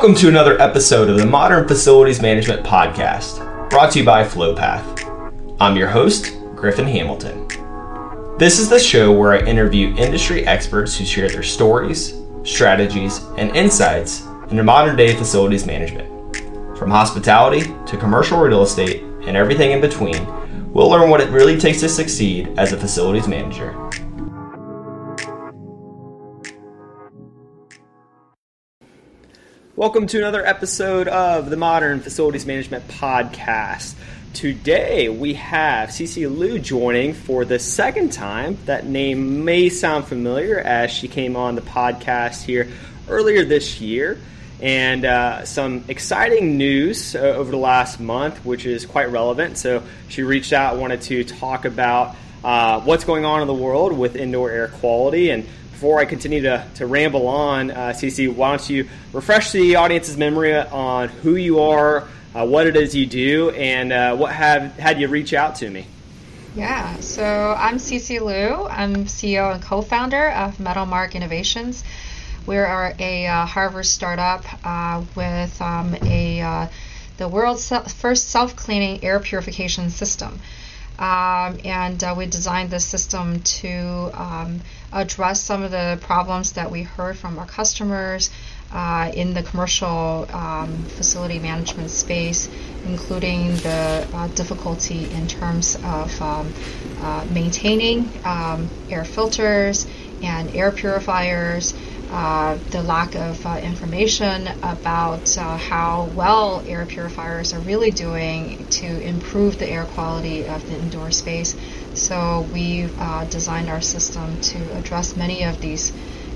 Welcome to another episode of the Modern Facilities Management Podcast, brought to you by FlowPath. I'm your host, Griffin Hamilton. This is the show where I interview industry experts who share their stories, strategies, and insights into modern day facilities management. From hospitality to commercial real estate and everything in between, we'll learn what it really takes to succeed as a facilities manager. Welcome to another episode of the Modern Facilities Management Podcast. Today we have Sissi Liu joining for the second time. That name may sound familiar as she came on the podcast here earlier this year. And uh, some exciting news uh, over the last month, which is quite relevant. So she reached out, wanted to talk about uh, what's going on in the world with indoor air quality and before I continue to, to ramble on, uh, Sissi, why don't you refresh the audience's memory on who you are, uh, what it is you do, and uh, what have had you reach out to me? Yeah, so I'm Sissi Liu. I'm CEO and co-founder of Metalmark Innovations. We are a uh, Harvard startup uh, with um, a uh, the world's first self-cleaning air purification system. Um, and uh, we designed this system to um, address some of the problems that we heard from our customers uh, in the commercial um, facility management space, including the uh, difficulty in terms of um, uh, maintaining um, air filters and air purifiers uh, the lack of uh, information about uh, how well air purifiers are really doing to improve the air quality of the indoor space. So we uh, designed our system to address many of these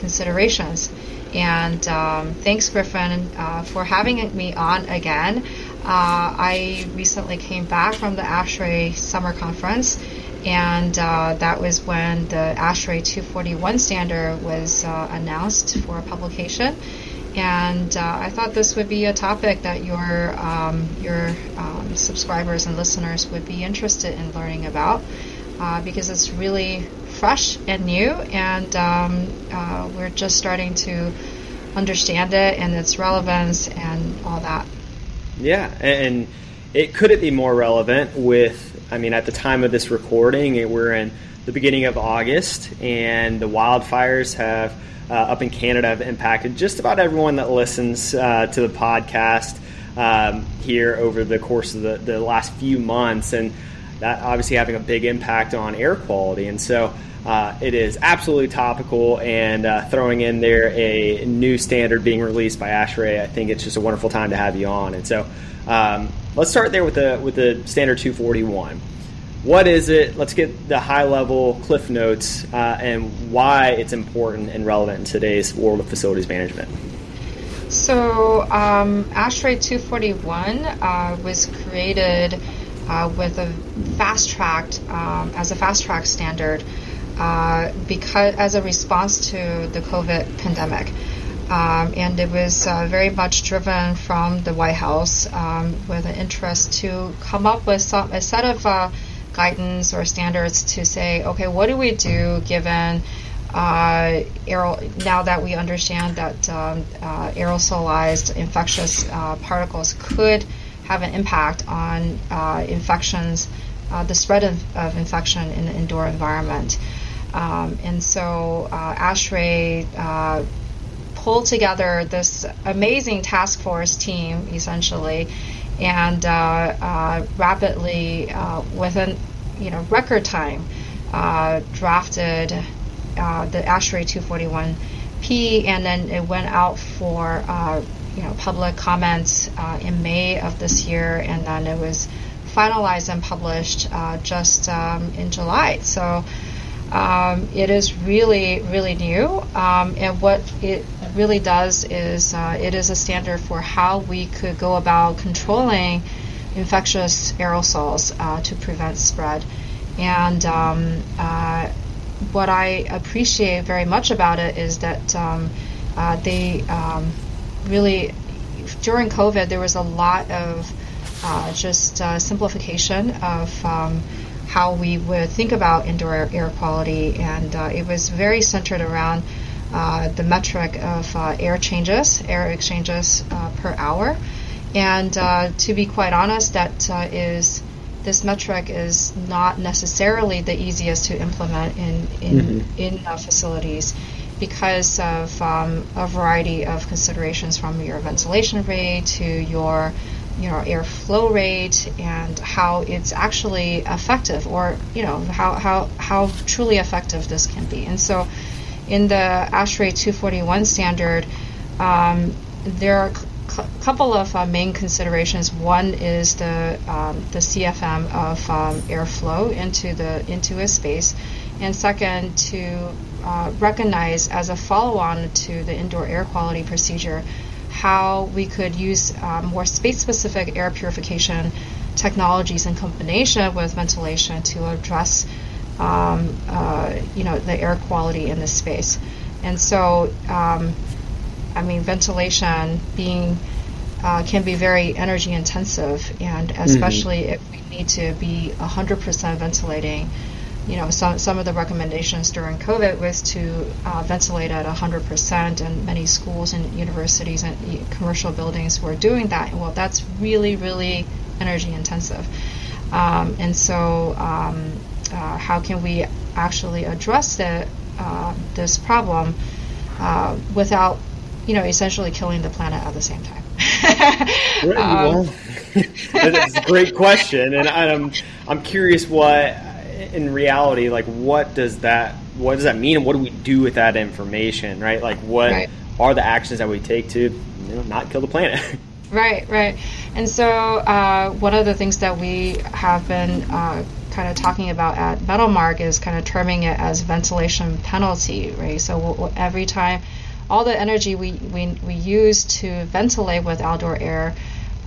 considerations. And um, thanks, Griffin, uh, for having me on again. I recently came back from the ASHRAE Summer Conference and uh, that was when the ASHRAE 241 standard was uh, announced for publication. And uh, I thought this would be a topic that your um, your um, subscribers and listeners would be interested in learning about uh, because it's really fresh and new, and um, uh, we're just starting to understand it and its relevance and all that. Yeah, and it could it be more relevant with I mean, at the time of this recording, we're in the beginning of August, and the wildfires have uh, up in Canada have impacted just about everyone that listens uh, to the podcast um, here over the course of the, the last few months, and that obviously having a big impact on air quality. And so uh, it is absolutely topical, and uh, throwing in there a new standard being released by ASHRAE, I think it's just a wonderful time to have you on. And so um, let's start there with the with the standard 241. What is it? Let's get the high level cliff notes uh, and why it's important and relevant in today's world of facilities management. So, um, ASHRAE 241 uh, was created uh, with a fast tracked um, as a fast track standard uh, because as a response to the COVID pandemic. Um, and it was uh, very much driven from the White House um, with an interest to come up with some, a set of uh, guidance or standards to say, okay, what do we do given uh, now that we understand that um, uh, aerosolized infectious uh, particles could have an impact on uh, infections, the spread of, of, infection in the indoor environment. Um, and so ASHRAE pull together this amazing task force team, essentially, and uh, uh, rapidly, uh, within you know record time, uh, drafted uh, the ASHRAE 241P, and then it went out for uh, you know public comments in May of this year, and then it was finalized and published just um, in July. So. Um, it is really, really new, um, and what it really does is uh, it is a standard for how we could go about controlling infectious aerosols uh, to prevent spread. And um, uh, what I appreciate very much about it is that um, uh, they um, really, during COVID, there was a lot of uh, just uh, simplification of um, how we would think about indoor air quality, and it was very centered around the metric of uh, air changes, air exchanges uh, per hour. And uh, to be quite honest, that uh, is this metric is not necessarily the easiest to implement in in, mm-hmm. in facilities because of um, a variety of considerations from your ventilation rate to your you know airflow rate and how it's actually effective or you know how, how, how truly effective this can be and so in the ASHRAE 241 standard um, there are a couple of uh, main considerations. One is the um, the CFM of um, airflow into the into a space. And second to uh, recognize as a follow-on to the indoor air quality procedure how we could use um, more space-specific air purification technologies in combination with ventilation to address um, uh, you know the air quality in this space and so um, I mean ventilation being uh, can be very energy intensive and especially mm-hmm. if we need to be 100% ventilating you know, some, some of the recommendations during COVID was to uh, ventilate at 100%, and many schools and universities and commercial buildings were doing that. Well, that's really, really energy intensive. Um, and so, um, uh, how can we actually address the, uh, this problem uh, without, you know, essentially killing the planet at the same time? um, that's a great question, and I'm I'm curious what in reality, like what does that what does that mean, and what do we do with that information, right? Like what right. are the actions that we take to you know, not kill the planet? Right, right. And so uh, one of the things that we have been uh, kind of talking about at Metalmark is kind of terming it as ventilation penalty, right? So we'll, every time, all the energy we, we, we use to ventilate with outdoor air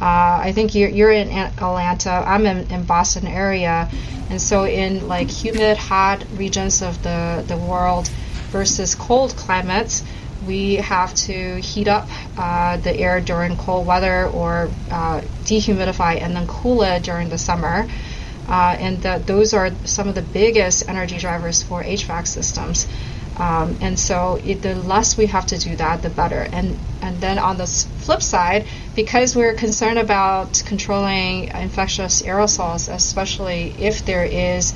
uh, I think you're, you're in Atlanta. I'm in, in Boston area, and so in like humid, hot regions of the the world versus cold climates, we have to heat up uh, the air during cold weather or uh, dehumidify and then cool it during the summer. Uh, and the, those are some of the biggest energy drivers for HVAC systems. Um, and so it, the less we have to do that, the better. And and then on the flip side, because we're concerned about controlling infectious aerosols, especially if there is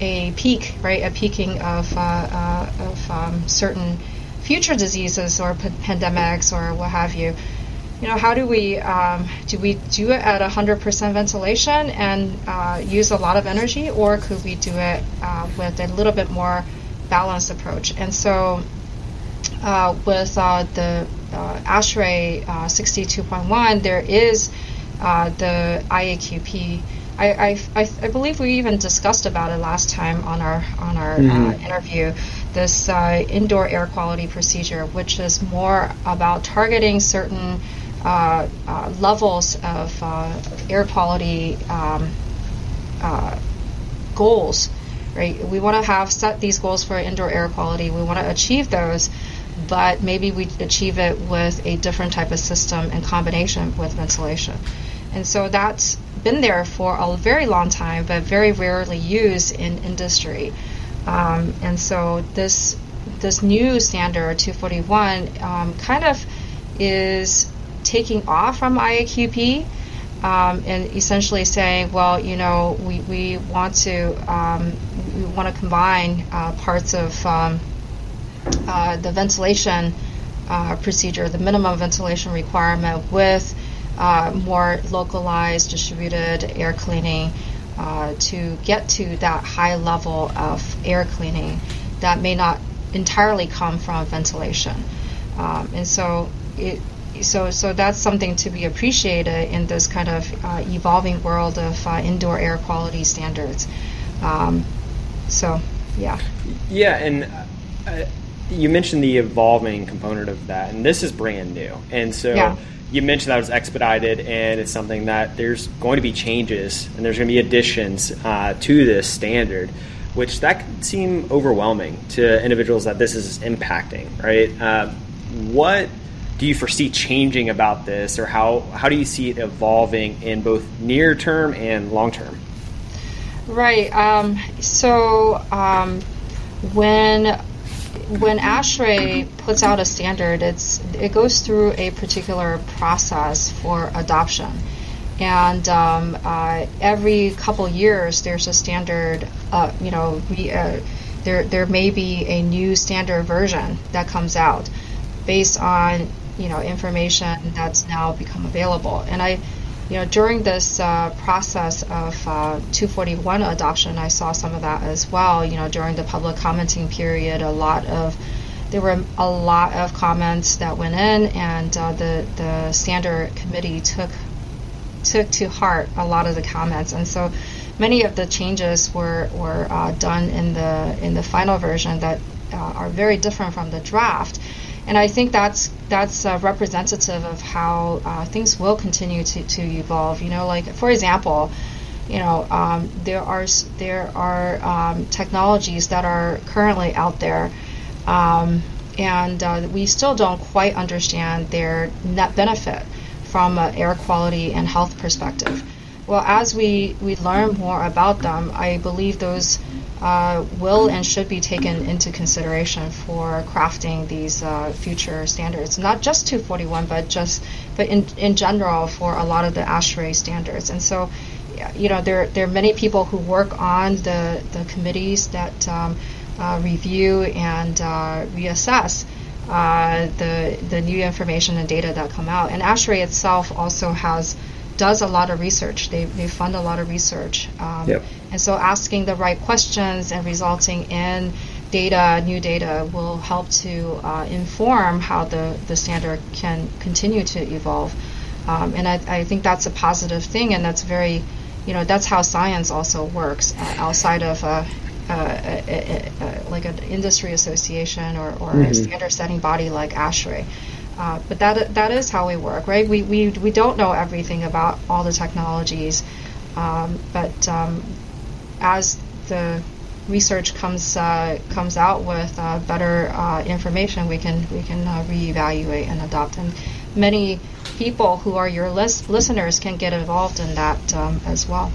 a peak, right, a peaking of uh, uh, of um, certain future diseases or p- pandemics or what have you. You know, how do we um, do we do it at 100% ventilation and uh, use a lot of energy, or could we do it uh, with a little bit more balanced approach. And so uh, with uh, the uh, ASHRAE uh, 62.1, there is uh, the IAQP. I, I, I, I, believe we even discussed about it last time on our on our uh, mm-hmm. interview. This indoor air quality procedure, which is more about targeting certain levels of air quality um, goals right? We want to have set these goals for indoor air quality. We want to achieve those, but maybe we achieve it with a different type of system in combination with ventilation. And so that's been there for a very long time, but very rarely used in industry. Um, and so this this new standard 241 um, kind of is taking off from IAQP um, and essentially saying, well, you know, we, we want to um, we want to combine uh, parts of um, uh, the ventilation uh, procedure, the minimum ventilation requirement, with uh, more localized, distributed air cleaning uh, to get to that high level of air cleaning that may not entirely come from ventilation. Um, and so it so so that's something to be appreciated in this kind of uh, evolving world of uh, indoor air quality standards. Um, so yeah. Yeah, and uh, you mentioned the evolving component of that, and this is brand new, and so. Yeah. You mentioned that it was expedited, and it's something that there's going to be changes and there's going to be additions uh, to this standard which that could seem overwhelming to individuals that this is impacting, right? Uh, what do you foresee changing about this, or how, how do you see it evolving in both near term and long term? Right. Um, so um, when when ASHRAE puts out a standard, it's it goes through a particular process for adoption, and um, uh, every couple years there's a standard. Uh, you know, we, uh, there there may be a new standard version that comes out based on you know information that's now become available, and I you know, during this uh, process of uh, 241 adoption, I saw some of that as well. You know, during the public commenting period, a lot of there were a lot of comments that went in, and uh, the the standard committee took took to heart a lot of the comments, and so many of the changes were were uh, done in the in the final version that uh, are very different from the draft and I think that's that's uh, representative of how uh, things will continue to, to evolve. You know, like for example, you know, um, there are there are um, technologies that are currently out there, um, and uh, we still don't quite understand their net benefit from an air quality and health perspective. Well, as we, we learn more about them, I believe those uh, will and should be taken into consideration for crafting these uh, future standards. Not just 241, but just but in in general for a lot of the ASHRAE standards. And so, you know, there there are many people who work on the the committees that um, uh, review and uh, reassess. Uh, the the new information and data that come out, and ASHRAE itself also has does a lot of research. They, they fund a lot of research. Um, yep. And so asking the right questions and resulting in data, new data, will help to uh, inform how the, the standard can continue to evolve. Um, and I, I think that's a positive thing, and that's very, you know, that's how science also works uh, outside of a, a, a, like an industry association or, or mm-hmm. a standard setting body like ASHRAE. Uh, but that that is how we work, right? We, we, we don't know everything about all the technologies, um, but um, as the research comes uh, comes out with uh, better uh, information, we can we can uh, reevaluate and adopt. And many people who are your lis- listeners can get involved in that um, as well.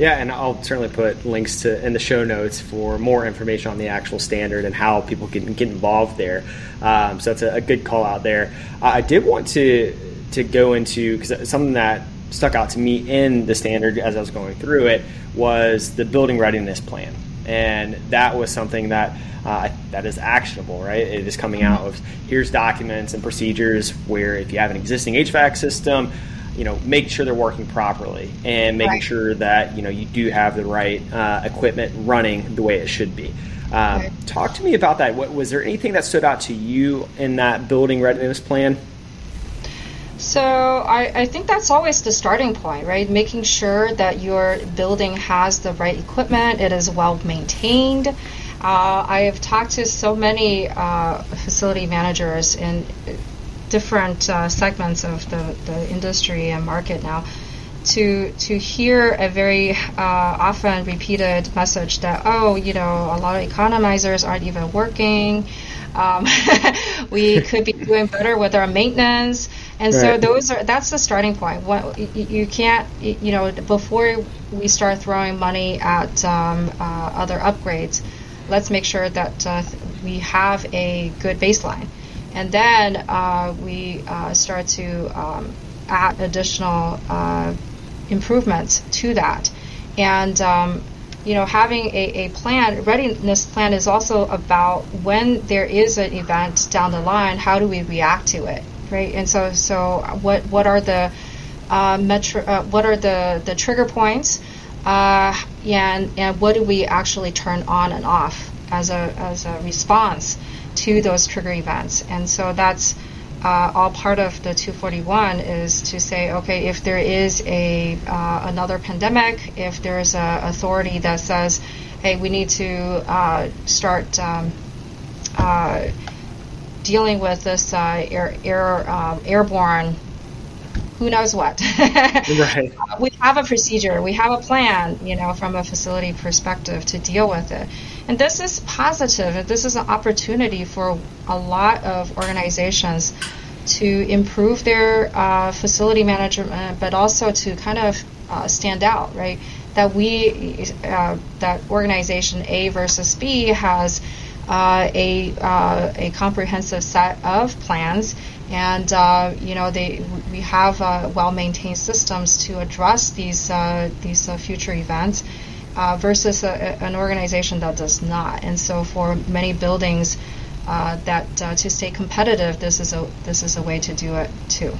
Yeah, and I'll certainly put links to in the show notes for more information on the actual standard and how people can get involved there. Um, so that's a, a, good call out there. I did want to to go into because something that stuck out to me in the standard as I was going through it was the building readiness plan, and that was something that. Uh, that is actionable, right? It is coming out of here's documents and procedures where if you have an existing HVAC system, you know, make sure they're working properly and making right. sure that you know you do have the right uh, equipment running the way it should be. Um, right. Talk to me about that. What, was there anything that stood out to you in that building readiness plan? So I, I, think that's always the starting point, right? Making sure that your building has the right equipment, it is well maintained. Uh, I have talked to so many uh, facility managers in different uh, segments of the, the industry and market now to to hear a very uh, often repeated message that oh you know a lot of economizers aren't even working. Um, we could be doing better with our maintenance. And right. so those are that's the starting point. What, you, you, can't you know before we start throwing money at um, uh, other upgrades let's make sure that uh, we have a good baseline and then uh, we uh, start to um, add additional uh, improvements to that. And um, you know, having a, a plan, readiness plan is also about when there is an event down the line, how do we react to it, right? And so, so what what are the uh, metro, uh, what are the, the trigger points, uh, and and what do we actually turn on and off as a as a response to those trigger events. And so that's uh, all part of the 241 is to say, okay, if there is a uh, another pandemic, if there is an authority that says, hey, we need to uh, start um, uh, dealing with this uh, air, air um, airborne who knows what. right. We have a procedure, we have a plan, you know, from a facility perspective to deal with it. And this is positive. This is an opportunity for a lot of organizations to improve their uh, facility management, but also to kind of uh, stand out, right? That we, uh, that organization A versus B has uh, a uh, a comprehensive set of plans, and uh, you know they we have uh, well maintained systems to address these uh, these future events. versus a, an organization that does not, and so for many buildings, that to stay competitive, this is a this is a way to do it too.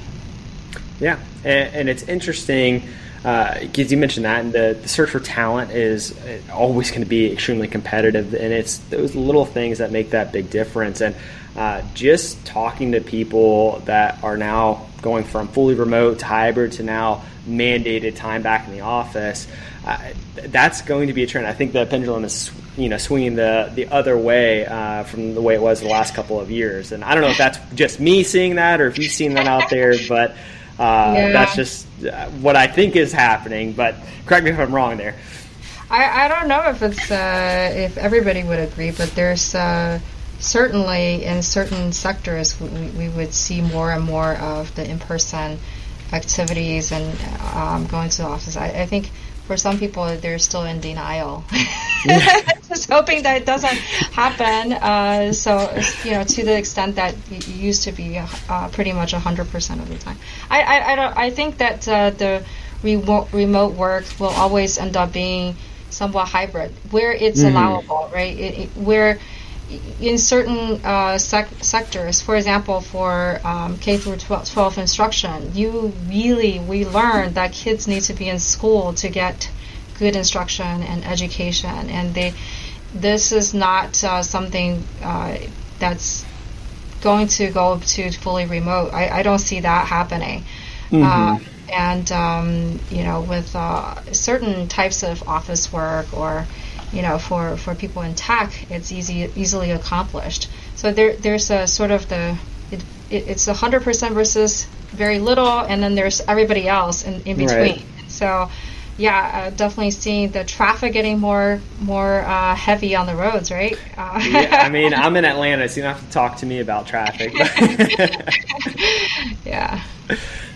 Yeah, and, and it's interesting because uh, you mentioned that, and the, the, search for talent is always going to be extremely competitive, and it's those little things that make that big difference. And uh, just talking to people that are now going from fully remote to hybrid to now mandated time back in the office, uh, that's going to be a trend. I think the pendulum is you know swinging the the other way uh, from the way it was the last couple of years. And I don't know if that's just me seeing that or if you've seen that out there, but uh, yeah. That's just uh, what I think is happening, but correct me if I'm wrong there. I, I don't know if it's uh, if everybody would agree, but there's uh, certainly in certain sectors we, we, would see more and more of the in-person activities and um, going to the office. I, I think for some people they're still in denial. Just hoping that it doesn't happen. Uh, so you know to the extent that it used to be uh, pretty much 100% of the time. I i, I, don't, I think that uh, the remote, remote work will always end up being somewhat hybrid where it's mm. allowable right? It, it, where in certain uh, sec- sectors, for example, for um, K through 12, 12, instruction, you really we learned that kids need to be in school to get good instruction and education, and they this is not uh, something uh, that's going to go to fully remote. I, I don't see that happening. Mm-hmm. Uh, and um, you know, with uh, certain types of office work or you know, for, for people in tech, it's easy easily accomplished. So there there's a sort of the it, it, it's a hundred percent versus very little, and then there's everybody else in, in between. Right. So yeah, uh, definitely seeing the traffic getting more more uh, heavy on the roads, right? Uh, yeah, I mean, I'm in Atlanta, so you don't have to talk to me about traffic. yeah.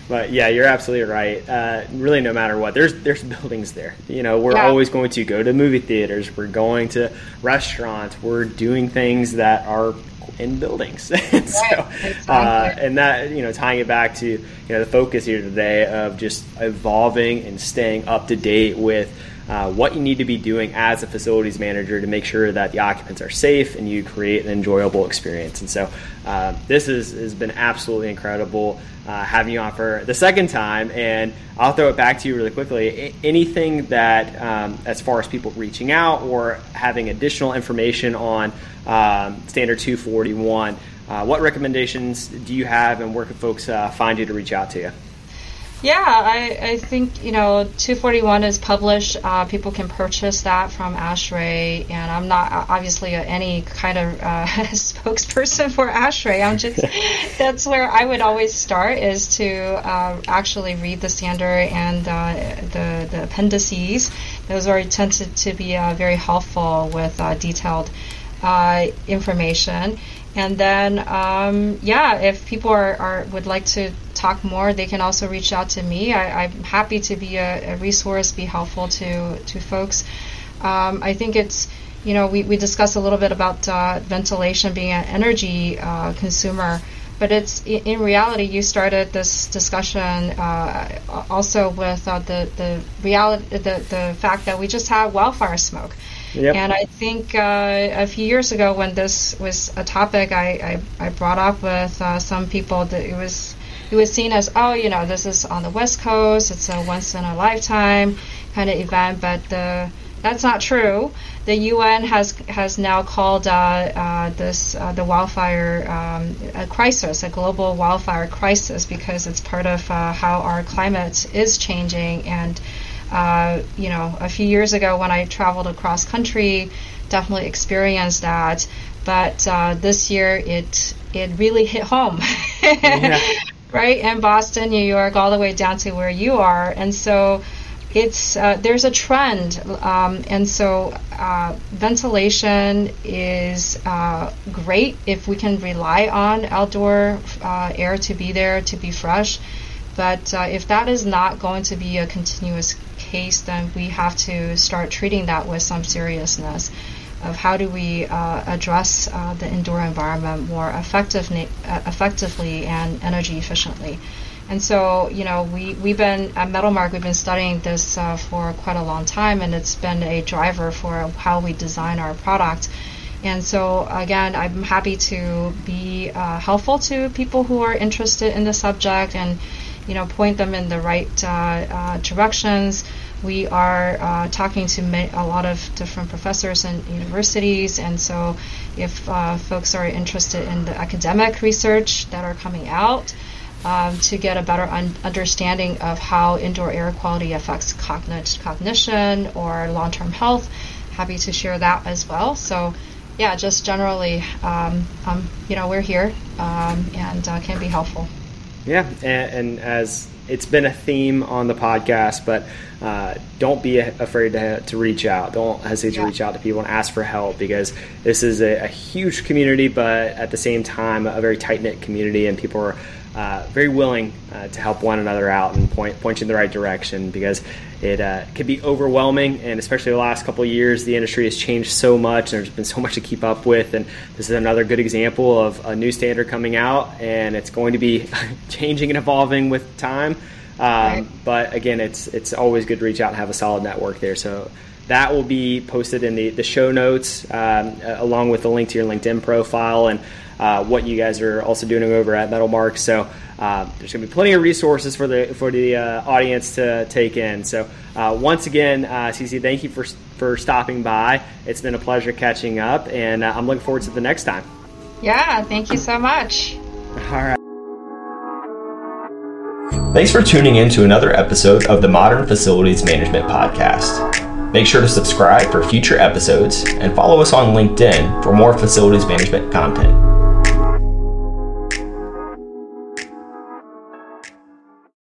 But yeah, you're absolutely right. Uh, really, no matter what, there's there's buildings there. You know, we're yeah. always going to go to movie theaters. We're going to restaurants. We're doing things that are in buildings. and so, uh, and that you know, tying it back to you know the focus here today of just evolving and staying up to date with uh, what you need to be doing as a facilities manager to make sure that the occupants are safe and you create an enjoyable experience. And so uh, this is, has been absolutely incredible uh, having you on for the second time. And I'll throw it back to you really quickly. anything that, um, as far as people reaching out or having additional information on um, Standard 241, uh, what recommendations do you have and where can folks uh, find you to reach out to you? Yeah, I, I think, you know, 241 is published. Uh, people can purchase that from ASHRAE, and I'm not obviously any kind of uh, spokesperson for ASHRAE. I'm just, that's where I would always start is to uh, actually read the standard and uh, the, the appendices. Those are tended to be uh, very helpful with uh, detailed information. And then, um, yeah, if people are, are, would like to talk more, they can also reach out to me. I, am happy to be a, a, resource, be helpful to to folks. Um, I think it's you know we, we discussed a little bit about uh, ventilation being an energy uh, consumer, but it's in reality you started this discussion uh, also with uh, the the reality the the fact that we just have wildfire smoke. Yep. And I think uh, a few years ago, when this was a topic I, I, I brought up with uh, some people, that it was it was seen as oh, you know, this is on the West Coast, it's a once in a lifetime kind of event, but the that's not true. The UN has has now called uh, uh, this uh, the wildfire um, a crisis, a global wildfire crisis, because it's part of uh, how our climate is changing and uh, you know, a few years ago when I traveled across country, definitely experienced that. But uh, this year, it it really hit home, yeah. right? In Boston, New York, all the way down to where you are, and so it's uh, there's a trend, um, and so uh, ventilation is uh, great if we can rely on outdoor uh, air to be there to be fresh. But uh, if that is not going to be a continuous case, then we have to start treating that with some seriousness. of how do we uh, address the indoor environment more effectively, effectively and energy efficiently. And so, you know, we, we've been at Metalmark, we've been studying this uh, for quite a long time, and it's been a driver for how we design our product. And so, again, I'm happy to be uh, helpful to people who are interested in the subject and, you know, point them in the right uh, uh directions. We are uh, talking to a lot of different professors and universities, and so if uh, folks are interested in the academic research that are coming out, um, to get a better un- understanding of how indoor air quality affects cogn- cognition or long term health. Happy to share that as well. So, yeah, just generally, um, um, you know, we're here um, and uh, can be helpful. Yeah, and, and, as it's been a theme on the podcast, but uh, don't be afraid to, to reach out. Don't hesitate yeah. to reach out to people and ask for help because this is a, a huge community, but at the same time, a very tight knit community, and people are uh, very willing uh, to help one another out and point point you in the right direction because it uh, can be overwhelming. And especially the last couple years the industry has changed so much and there's been so much to keep up with. And this is another good example of a new standard coming out and it's going to be changing and evolving with time um, right. but again it's it's always good to reach out and have a solid network there so that will be posted in the, the show notes um, along with the link to your linkedin profile and uh, what you guys are also doing over at Metalmark. So uh, there's going to be plenty of resources for the for the uh, audience to take in. So uh, once again, uh, Sissi, thank you for for stopping by. It's been a pleasure catching up, and uh, I'm looking forward to the next time. Yeah, thank you so much. All right. Thanks for tuning in to another episode of the Modern Facilities Management Podcast. Make sure to subscribe for future episodes and follow us on LinkedIn for more facilities management content.